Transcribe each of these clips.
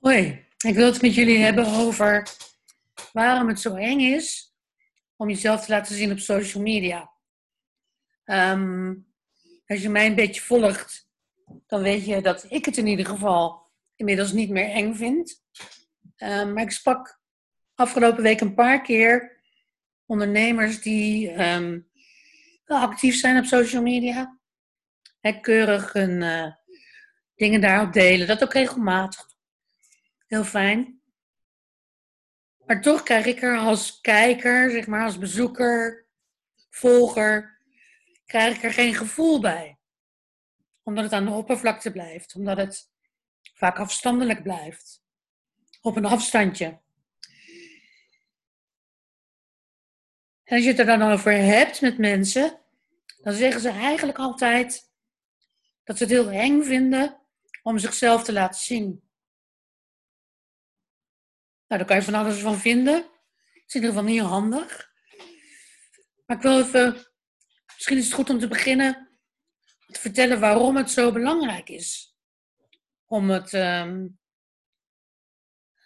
Hoi, ik wil het met jullie hebben over waarom het zo eng is om jezelf te laten zien op social media. Ehm, als je mij een beetje volgt, dan weet je dat ik het in ieder geval inmiddels niet meer eng vind. Um, maar ik sprak afgelopen week een paar keer ondernemers die um, actief zijn op social media. He, keurig hun uh, dingen daarop delen, dat ook regelmatig heel fijn. Maar toch krijg ik er als kijker, zeg maar, als bezoeker, volger, krijg ik er geen gevoel bij. Omdat het aan de oppervlakte blijft, omdat het vaak afstandelijk blijft. Op een afstandje. En als je het er dan over hebt met mensen, dan zeggen ze eigenlijk altijd dat ze het heel eng vinden om zichzelf te laten zien. Nou, daar kan je van alles van vinden. Het is in ieder geval niet handig. Maar ik wil even, misschien is het goed om te beginnen te vertellen waarom het zo belangrijk is. Om het, um,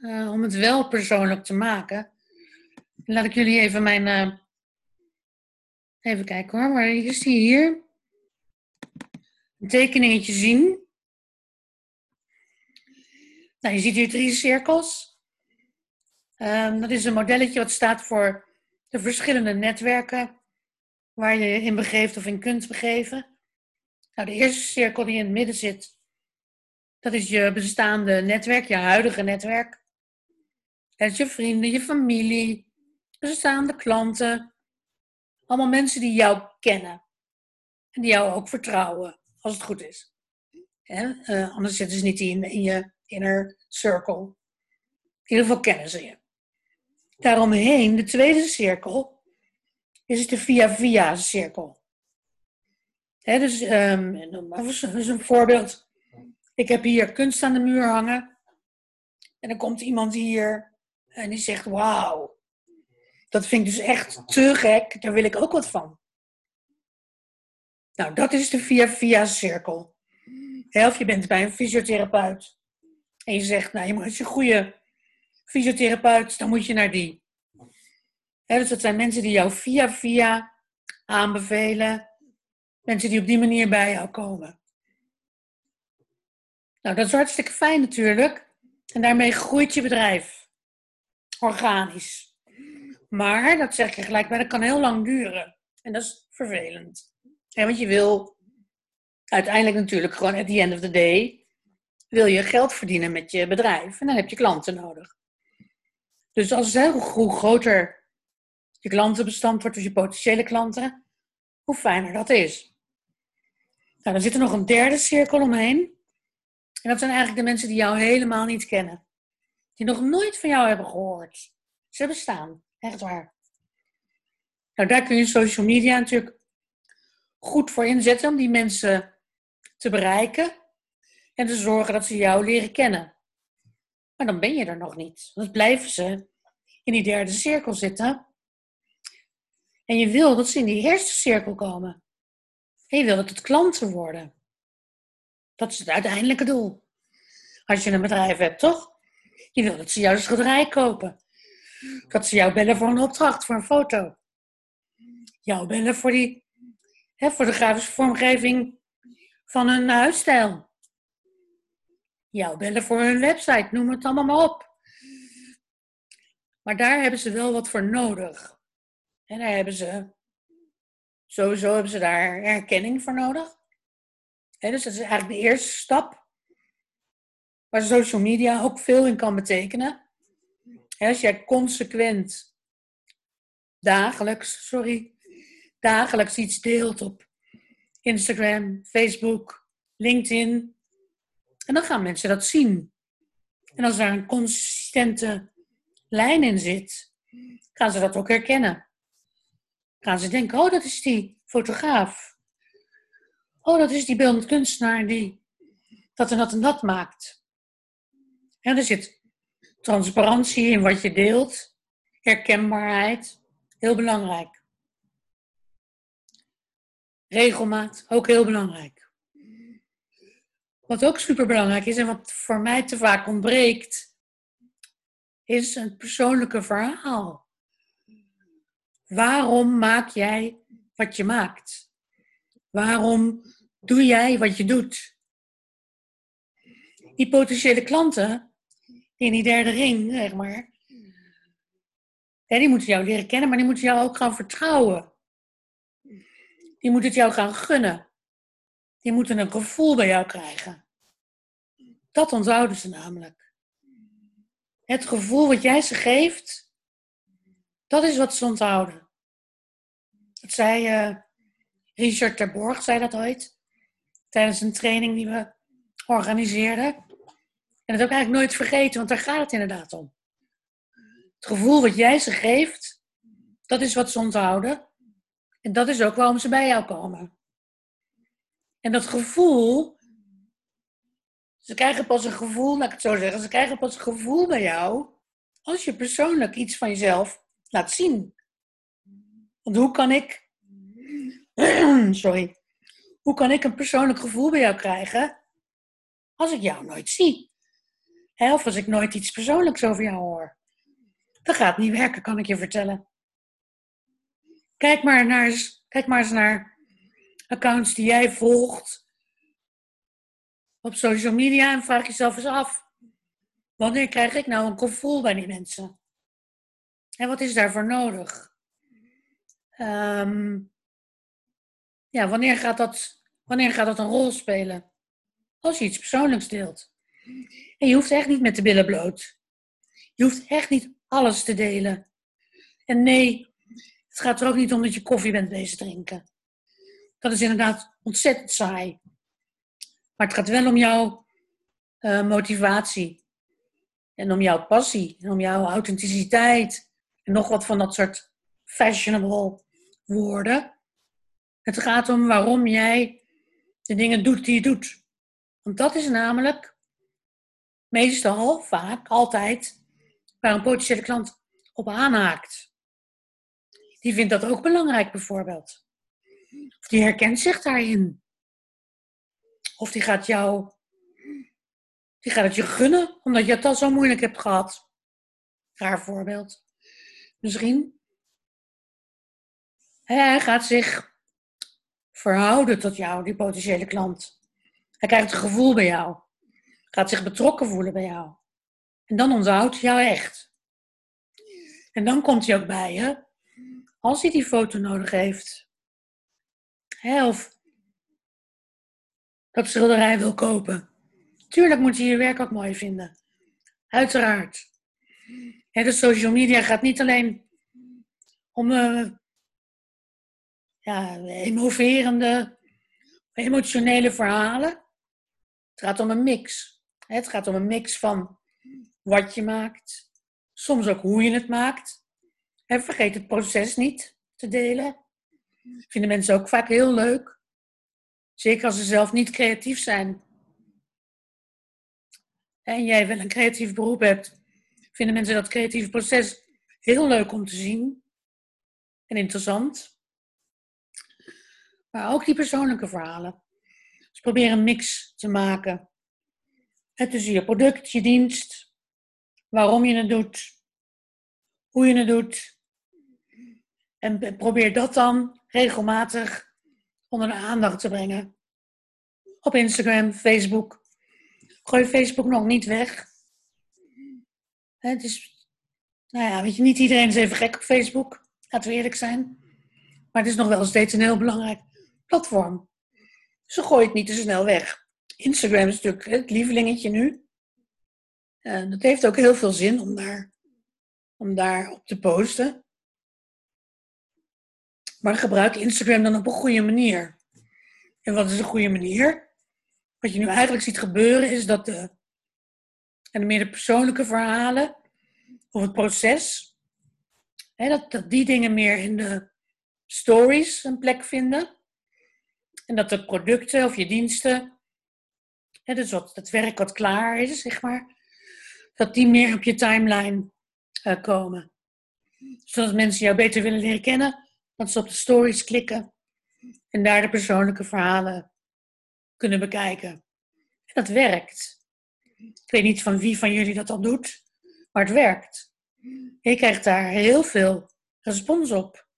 uh, om het wel persoonlijk te maken. Laat ik jullie even mijn. Uh, even kijken hoor, waar is die hier? Een tekeningetje zien. Nou, je ziet hier drie cirkels. Um, dat is een modelletje wat staat voor de verschillende netwerken waar je in begeeft of in kunt begeven. Nou, de eerste cirkel die in het midden zit, dat is je bestaande netwerk, je huidige netwerk. Dat is je vrienden, je familie, bestaande klanten. Allemaal mensen die jou kennen. En die jou ook vertrouwen, als het goed is. Uh, anders zitten ze niet in, in je inner circle. In ieder geval kennen ze je. Daaromheen, de tweede cirkel, is de via-via cirkel. He, dus, um, is een voorbeeld. Ik heb hier kunst aan de muur hangen. En dan komt iemand hier en die zegt: Wauw, dat vind ik dus echt te gek, daar wil ik ook wat van. Nou, dat is de via-via cirkel. of je bent bij een fysiotherapeut en je zegt: Nou, je moet een goede fysiotherapeut, dan moet je naar die. dus dat zijn mensen die jou via via aanbevelen. Mensen die op die manier bij jou komen. Nou, dat is hartstikke fijn natuurlijk. En daarmee groeit je bedrijf. Organisch. Maar, dat zeg je gelijk bij, dat kan heel lang duren. En dat is vervelend. want je wil uiteindelijk natuurlijk gewoon at the end of the day, wil je geld verdienen met je bedrijf. En dan heb je klanten nodig. Dus als het, hoe groter je klantenbestand wordt, dus je potentiële klanten, hoe fijner dat is. Nou, dan zit er nog een derde cirkel omheen. En dat zijn eigenlijk de mensen die jou helemaal niet kennen. Die nog nooit van jou hebben gehoord. Ze bestaan, echt waar. Nou, daar kun je social media natuurlijk goed voor inzetten om die mensen te bereiken en te zorgen dat ze jou leren kennen. Maar dan ben je er nog niet. Dan blijven ze in die derde cirkel zitten. En je wil dat ze in die eerste cirkel komen. En je wil dat het klanten worden. Dat is het uiteindelijke doel. Als je een bedrijf hebt, toch? Je wil dat ze jouw schilderij kopen. Dat ze jou bellen voor een opdracht, voor een foto. Jou bellen voor die hè, voor de grafische vormgeving van hun huisstijl jou bellen voor hun website, noem het allemaal maar op. Maar daar hebben ze wel wat voor nodig. En daar hebben ze, sowieso hebben ze daar erkenning voor nodig. dus dat is eigenlijk de eerste stap. Waar social media ook veel in kan betekenen. als jij consequent dagelijks, sorry, dagelijks iets deelt op Instagram, Facebook, LinkedIn, en dan gaan mensen dat zien. En als daar een consistente lijn in zit, gaan ze dat ook herkennen. Gaan ze denken, oh, dat is die fotograaf. Oh, dat is die beeldend kunstenaar die dat en dat en dat maakt. En er zit transparantie in wat je deelt, herkenbaarheid, heel belangrijk. Regelmaat, ook heel belangrijk. Wat ook super belangrijk is en wat voor mij te vaak ontbreekt, is een persoonlijke verhaal. Waarom maak jij wat je maakt? Waarom doe jij wat je doet? Die potentiële klanten in die derde ring, zeg maar, die moeten jou leren kennen, maar die moeten jou ook gaan vertrouwen. Die moeten het jou gaan gunnen. Die moeten een gevoel bij jou krijgen. Dat onthouden ze namelijk. Het gevoel wat jij ze geeft, dat is wat ze onthouden. Dat zei uh, Richard Terborg, zei dat ooit, tijdens een training die we organiseerden. En dat ook eigenlijk nooit vergeten, want daar gaat het inderdaad om. Het gevoel wat jij ze geeft, dat is wat ze onthouden. En dat is ook waarom ze bij jou komen. En dat gevoel, ze krijgen pas een gevoel, laat ik het zo zeggen, ze krijgen pas een gevoel bij jou als je persoonlijk iets van jezelf laat zien. Want hoe kan ik, sorry, hoe kan ik een persoonlijk gevoel bij jou krijgen als ik jou nooit zie? Of als ik nooit iets persoonlijks over jou hoor. Dat gaat niet werken, kan ik je vertellen. Kijk maar, naar, kijk maar eens naar accounts die jij volgt op social media en vraag jezelf eens af: wanneer krijg ik nou een gevoel bij die mensen? En wat is daarvoor nodig? Um, ja, wanneer gaat, dat, wanneer gaat dat een rol spelen? Als je iets persoonlijks deelt. En je hoeft echt niet met de billen bloot. Je hoeft echt niet alles te delen. En nee, het gaat er ook niet om dat je koffie bent bezig drinken. Dat is inderdaad ontzettend saai. Maar het gaat wel om jouw uh, motivatie. En om jouw passie. En om jouw authenticiteit. En nog wat van dat soort fashionable woorden. Het gaat om waarom jij de dingen doet die je doet. Want dat is namelijk meestal, vaak, altijd waar een potentiële klant op aanhaakt. Die vindt dat ook belangrijk bijvoorbeeld. Of die herkent zich daarin. Of die gaat jou, die gaat het je gunnen, omdat je het al zo moeilijk hebt gehad. Raar voorbeeld. Misschien. Hij gaat zich verhouden tot jou, die potentiële klant. Hij krijgt een gevoel bij jou. Gaat zich betrokken voelen bij jou. En dan onthoudt hij jou echt. En dan komt hij ook bij je als hij die foto nodig heeft. Of dat schilderij wil kopen. Tuurlijk moet hij je werk ook mooi vinden. Uiteraard. de social media gaat niet alleen om uh, ja, emoverende, emotionele verhalen. Het gaat om een mix. Het gaat om een mix van wat je maakt, soms ook hoe je het maakt. En vergeet het proces niet te delen. Vinden mensen ook vaak heel leuk. Zeker als ze zelf niet creatief zijn. En jij wel een creatief beroep hebt, vinden mensen dat creatieve proces heel leuk om te zien. En interessant. Maar ook die persoonlijke verhalen. Dus probeer een mix te maken. Tussen je product, je dienst, waarom je het doet, hoe je het doet. En probeer dat dan regelmatig onder de aandacht te brengen. Op Instagram, Facebook. Gooi Facebook nog niet weg. Het is, nou ja, weet je, niet iedereen is even gek op Facebook. Laten we eerlijk zijn. Maar het is nog wel steeds een heel belangrijk platform. Ze gooi het niet te snel weg. Instagram is natuurlijk het lievelingetje nu. En dat heeft ook heel veel zin om daar, om daar op te posten. Maar gebruik Instagram dan op een goede manier. En wat is een goede manier? Wat je nu eigenlijk ziet gebeuren is dat de, en meer de persoonlijke verhalen of het proces, hè, dat, dat die dingen meer in de stories een plek vinden. En dat de producten of je diensten, hè, dus wat, het werk wat klaar is, zeg maar, dat die meer op je timeline uh, komen. Zodat mensen jou beter willen leren kennen, dat ze op de stories klikken en daar de persoonlijke verhalen kunnen bekijken. En dat werkt. Ik weet niet van wie van jullie dat al doet, maar het werkt. Je krijgt daar heel veel respons op.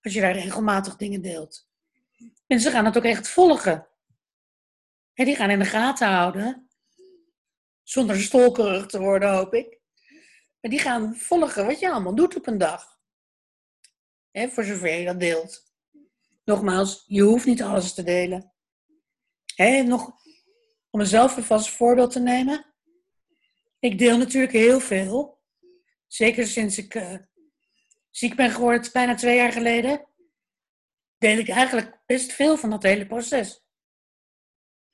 Als je daar regelmatig dingen deelt. Mensen gaan het ook echt volgen. En die gaan in de gaten houden. Zonder stolkerig te worden, hoop ik. Maar die gaan volgen wat je allemaal doet op een dag. He, voor zover je dat deelt. Nogmaals, je hoeft niet alles te delen. He, nog, om mezelf even als voorbeeld te nemen. Ik deel natuurlijk heel veel. Zeker sinds ik uh, ziek ben geworden, bijna twee jaar geleden. Deel ik eigenlijk best veel van dat hele proces.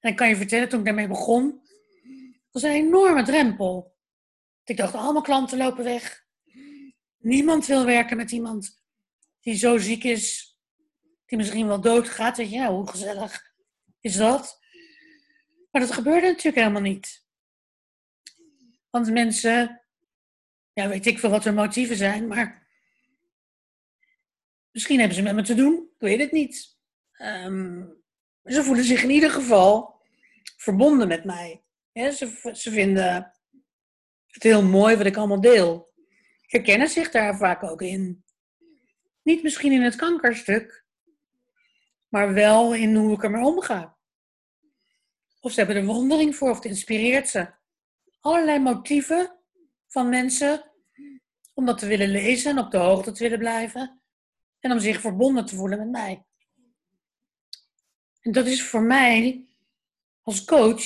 En ik kan je vertellen, toen ik daarmee begon, was een enorme drempel. Ik dacht, al mijn klanten lopen weg. Niemand wil werken met iemand die zo ziek is, die misschien wel doodgaat. Weet je, nou, hoe gezellig is dat? Maar dat gebeurde natuurlijk helemaal niet. Want mensen, ja, weet ik veel wat hun motieven zijn, maar misschien hebben ze met me te doen, ik weet het niet. Um, ze voelen zich in ieder geval verbonden met mij. ze, ze vinden het heel mooi wat ik allemaal deel. Herkennen zich daar vaak ook in. Niet misschien in het kankerstuk, maar wel in hoe ik ermee omga. Of ze hebben er wondering voor, of het inspireert ze. Allerlei motieven van mensen om dat te willen lezen en op de hoogte te willen blijven. En om zich verbonden te voelen met mij. En dat is voor mij als coach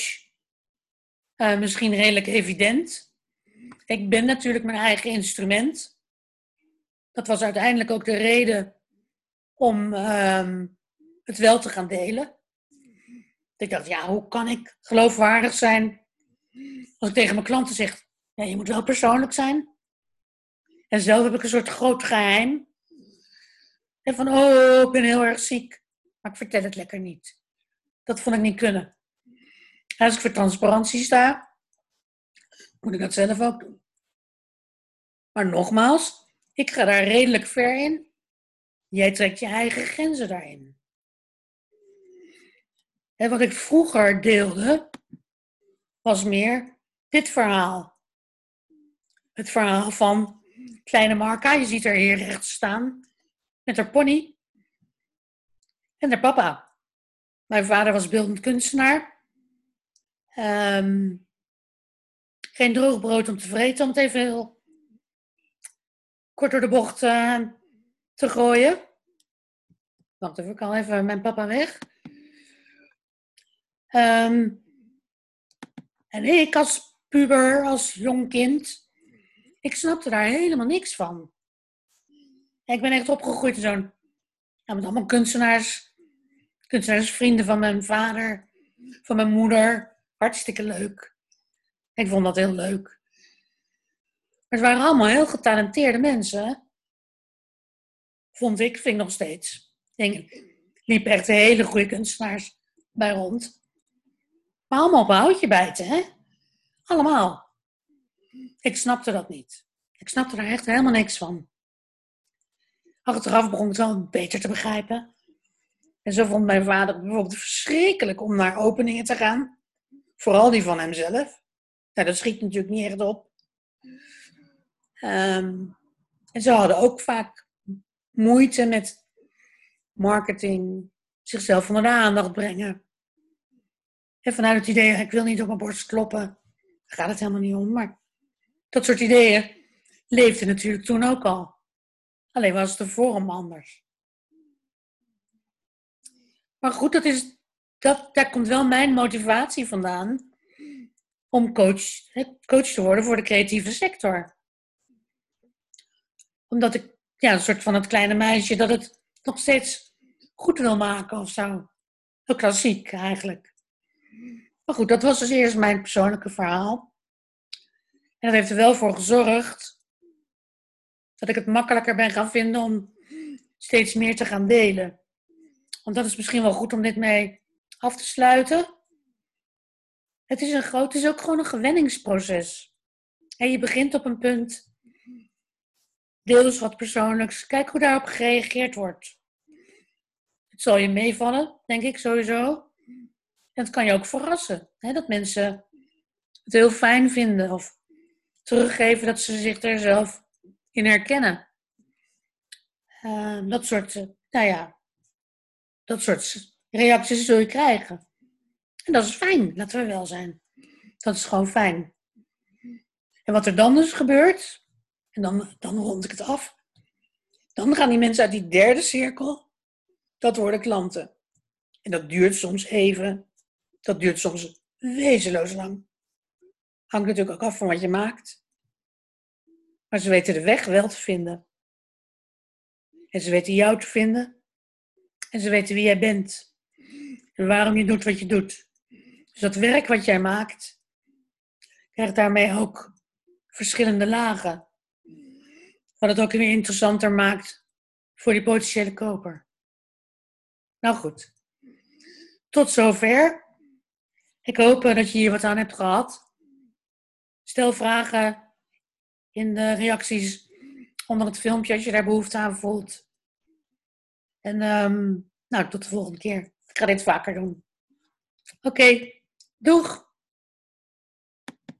uh, misschien redelijk evident. Ik ben natuurlijk mijn eigen instrument. Dat was uiteindelijk ook de reden om uh, het wel te gaan delen. Ik dacht, ja, hoe kan ik geloofwaardig zijn als ik tegen mijn klanten zeg, ja, je moet wel persoonlijk zijn. En zelf heb ik een soort groot geheim. En van, oh, ik ben heel erg ziek, maar ik vertel het lekker niet. Dat vond ik niet kunnen. Als ik voor transparantie sta, moet ik dat zelf ook doen. Maar nogmaals, ik ga daar redelijk ver in. Jij trekt je eigen grenzen daarin. En wat ik vroeger deelde, was meer dit verhaal. Het verhaal van kleine Marka, je ziet haar hier rechts staan, met haar pony en haar papa. Mijn vader was beeldend kunstenaar. Um, geen droog brood om te vreten, om het even heel kort door de bocht uh, te gooien. Wacht even, ik al even mijn papa weg. Um, en ik als puber, als jong kind, ik snapte daar helemaal niks van. Ik ben echt opgegroeid in zo'n, met allemaal kunstenaars, kunstenaarsvrienden van mijn vader, van mijn moeder. Hartstikke leuk. Ik vond dat heel leuk. Het waren allemaal heel getalenteerde mensen. Vond ik, vind ik nog steeds. Ik liep echt hele goede kunstenaars bij rond. Maar allemaal op een houtje bijten, hè? Allemaal. Ik snapte dat niet. Ik snapte daar echt helemaal niks van. Achteraf begon het wel beter te begrijpen. En zo vond mijn vader bijvoorbeeld verschrikkelijk om naar openingen te gaan. Vooral die van hemzelf. Nou, dat schiet natuurlijk niet echt op. Um, en ze hadden ook vaak moeite met marketing, zichzelf onder de aandacht brengen. En vanuit het idee, ik wil niet op mijn borst kloppen, daar gaat het helemaal niet om. Maar dat soort ideeën leefden natuurlijk toen ook al. Alleen was de vorm anders. Maar goed, dat is, dat, daar komt wel mijn motivatie vandaan om coach, coach te worden voor de creatieve sector. Omdat ik, ja, een soort van het kleine meisje dat het nog steeds goed wil maken of zo. Heel klassiek eigenlijk. Maar goed, dat was dus eerst mijn persoonlijke verhaal. En dat heeft er wel voor gezorgd dat ik het makkelijker ben gaan vinden om steeds meer te gaan delen. Want dat is misschien wel goed om dit mee af te sluiten. Het is, een groot, het is ook gewoon een gewenningsproces. En je begint op een punt, deel eens wat persoonlijks, kijk hoe daarop gereageerd wordt. Het zal je meevallen, denk ik sowieso. En dat kan je ook verrassen. Hè? Dat mensen het heel fijn vinden of teruggeven dat ze zich er zelf in herkennen. Uh, dat soort, uh, nou ja, dat soort reacties zul je krijgen. En dat is fijn, laten we wel zijn. Dat is gewoon fijn. En wat er dan dus gebeurt, en dan, dan rond ik het af, dan gaan die mensen uit die derde cirkel, dat worden klanten. En dat duurt soms even, dat duurt soms wezenloos lang. Hangt natuurlijk ook af van wat je maakt. Maar ze weten de weg wel te vinden. En ze weten jou te vinden. En ze weten wie jij bent. En waarom je doet wat je doet. Dus dat werk wat jij maakt, krijgt daarmee ook verschillende lagen. Wat het ook interessanter maakt voor die potentiële koper. Nou goed, tot zover. Ik hoop dat je hier wat aan hebt gehad. Stel vragen in de reacties onder het filmpje als je daar behoefte aan voelt. En um, nou, tot de volgende keer. Ik ga dit vaker doen. Oké, doeg!